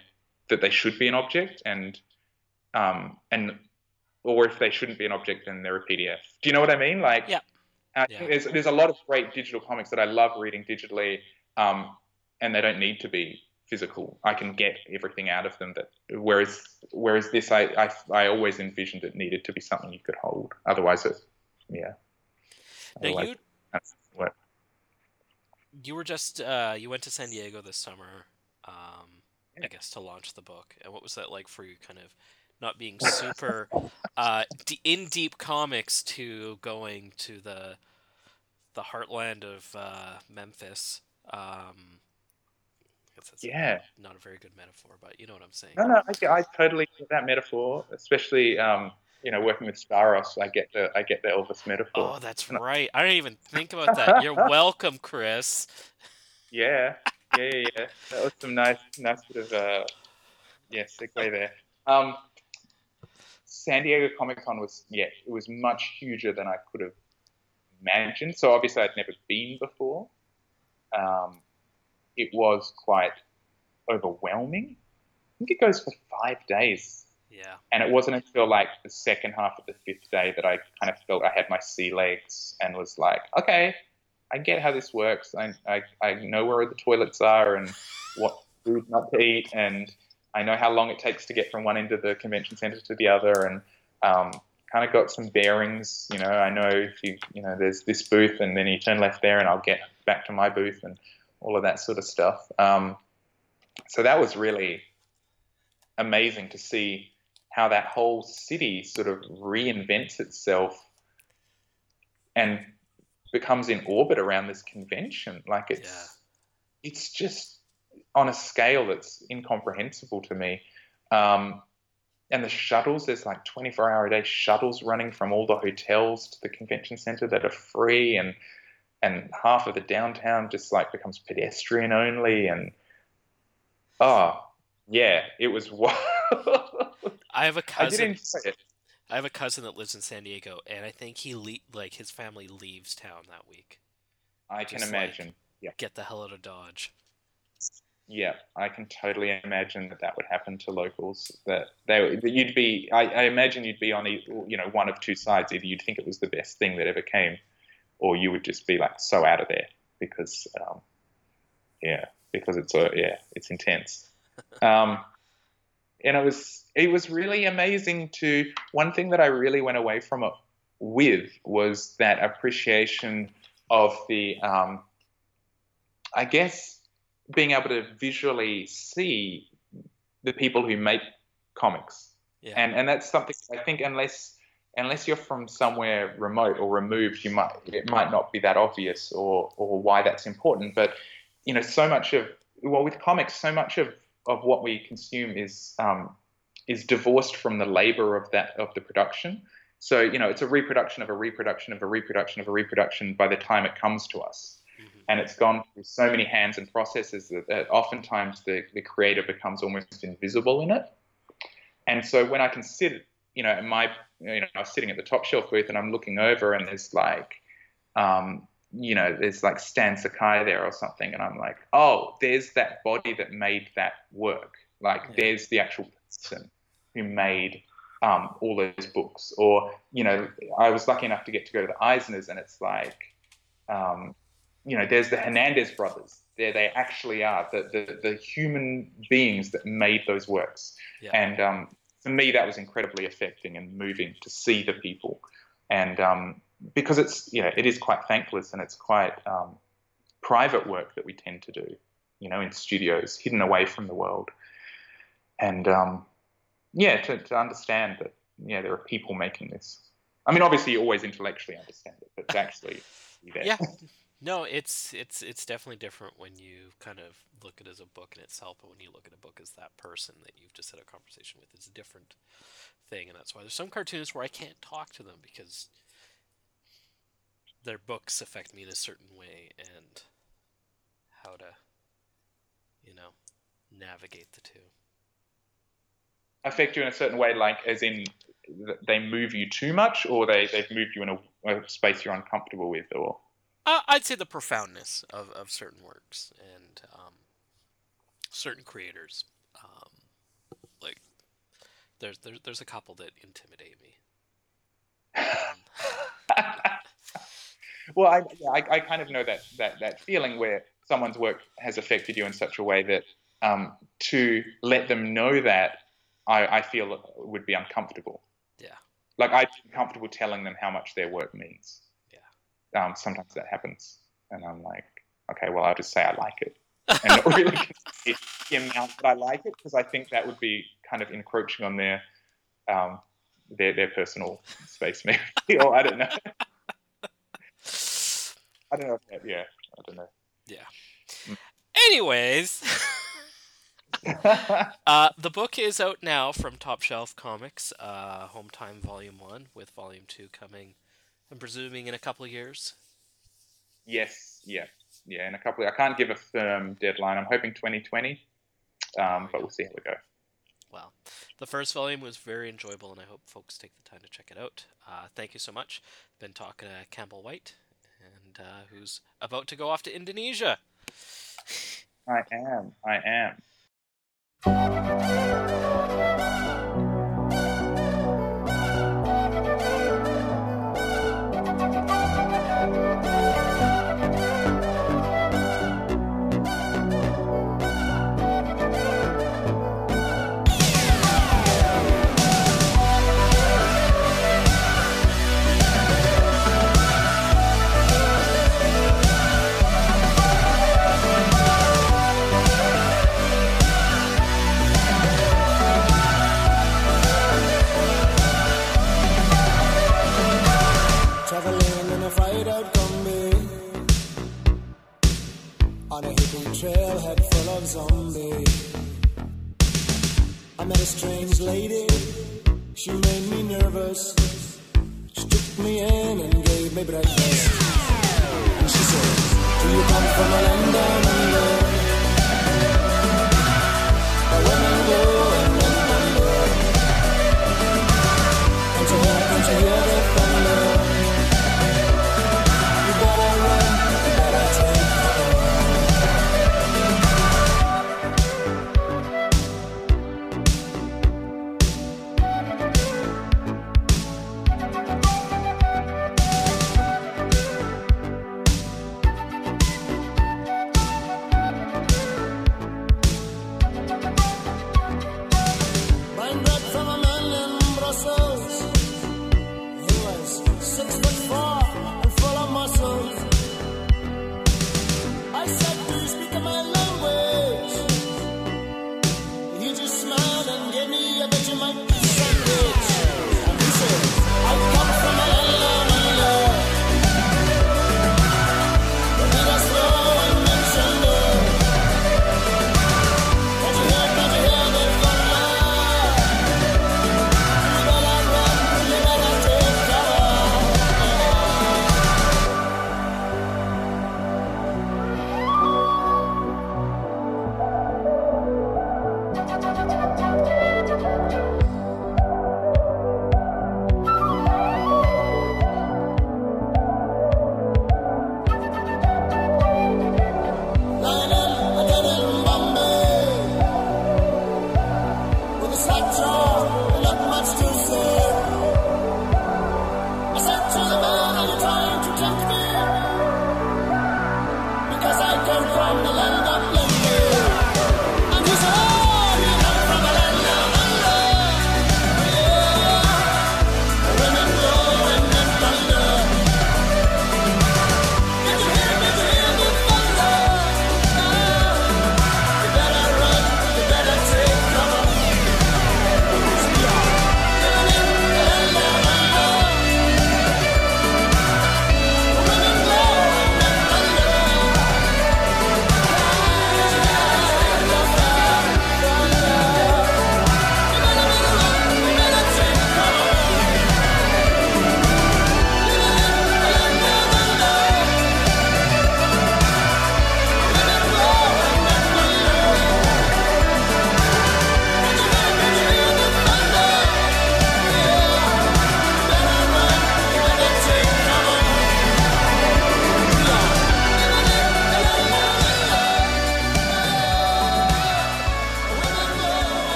that they should be an object and um, and or if they shouldn't be an object, then they're a PDF. Do you know what I mean? Like, Yeah. I Yeah. there's there's a lot of great digital comics that I love reading digitally, um, and they don't need to be physical. I can get everything out of them. That whereas whereas this, I I, I always envisioned it needed to be something you could hold. Otherwise, it yeah. Now Otherwise you it you were just uh, you went to San Diego this summer, um, I guess, to launch the book. And what was that like for you? Kind of not being super uh, in deep comics to going to the the heartland of uh, Memphis. Um, guess that's Yeah. not a very good metaphor, but you know what I'm saying. No, no, I, I totally get that metaphor, especially um, you know working with Staros. I get the I get the Elvis metaphor. Oh, that's No. right. I didn't even think about that. You're welcome, Chris. Yeah, yeah, yeah, yeah. That was some nice, nice bit of uh, yeah, segue there. Um, San Diego Comic Con was yeah, it was much huger than I could have imagined. So obviously I'd never been before. Um, it was quite overwhelming. I think it goes for five days, Yeah. and it wasn't until like the second half of the fifth day that I kind of felt I had my sea legs and was like, okay, I get how this works. I, I, I know where the toilets are and what food not to eat, and I know how long it takes to get from one end of the convention center to the other, and um, kind of got some bearings. You know, I know if you, you know, there's this booth, and then you turn left there, and I'll get back to my booth, and all of that sort of stuff. Um, so that was really amazing to see how that whole city sort of reinvents itself and becomes in orbit around this convention. Like it's Yeah. it's just on a scale that's incomprehensible to me. Um, and the shuttles, there's like 24 hour a day shuttles running from all the hotels to the convention center that are free and and half of the downtown just like becomes pedestrian only and oh yeah, it was wild. I have a I cousin. it. I have a cousin that lives in San Diego, and I think he le- like his family leaves town that week. I can Just like- imagine. yeah, Get the hell out of Dodge. yeah, I can totally imagine that that would happen to locals. That they, that you'd be. I, I imagine you'd be on, e- you know, one of two sides. Either you'd think it was the best thing that ever came, or you would just be like so out of there because, um, yeah, because it's a yeah, it's intense. Um, and it was it was really amazing to. One thing that I really went away from it with was that appreciation of the, um, I guess, being able to visually see the people who make comics Yeah. and and that's something I think unless unless you're from somewhere remote or removed, you might it might not be that obvious or or why that's important. But you know, so much of well with comics, so much of of what we consume is um, is divorced from the labor of that of the production. So you know, it's a reproduction of a reproduction of a reproduction of a reproduction by the time it comes to us Mhm. and it's gone through so many hands and processes that, that oftentimes the, the creator becomes almost invisible in it. And so when I can sit, you know, my, you know, I was sitting at the top shelf booth and I'm looking over and there's like, um, you know, there's like Stan Sakai there or something, and I'm like, oh, there's that body that made that work. Like, Yeah. there's the actual person who made um, all those books. Or, you know, I was lucky enough to get to go to the Eisners, and it's like, um, you know, there's the Hernandez brothers. There they actually are, the, the, the human beings that made those works. Yeah. And um, for me, that was incredibly affecting and moving to see the people. And um, because it's, you know, it is quite thankless and it's quite um, private work that we tend to do, you know, in studios, hidden away from the world. And um, yeah, to, to understand that, yeah, there are people making this. I mean, obviously, you always intellectually understand it, but to actually there. Yeah. No, it's it's it's definitely different when you kind of look at it as a book in itself, but when you look at a book as that person that you've just had a conversation with, it's a different thing, and that's why there's some cartoonists where I can't talk to them because their books affect me in a certain way, and how to, you know, navigate the two. affect you in a certain way, like as in they move you too much, or they they've moved you in a, a space you're uncomfortable with, or Uh, I'd say the profoundness of, of certain works and um, certain creators. Um, like, there's, there's there's a couple that intimidate me. Um, well, I, I I kind of know that that that feeling where someone's work has affected you in such a way that um, to let them know that I, I feel would be uncomfortable. Yeah. Like I'd be comfortable telling them how much their work means. Um, sometimes that happens, and I'm like, okay, well, I'll just say I like it, and not really consider the amount that I like it, because I think that would be kind of encroaching on their um, their their personal space, maybe, or I don't know. I don't know. If that, yeah, I don't know. Yeah. Anyways, uh, the book is out now from Top Shelf Comics, uh, Home Time Volume One, with Volume Two coming. I'm presuming in a couple of years. yes, yeah, yeah. In a couple, of, I can't give a firm deadline. I'm hoping 2020, um, but we'll see how we go. Well, the first volume was very enjoyable, and I hope folks take the time to check it out. Uh, thank you so much. Been talking to Campbell Whyte, and uh, who's about to go off to Indonesia. I am. I am. Trailhead full of zombies. I met a strange lady. She made me nervous. She took me in and gave me breakfast. And she said Do you come from a land down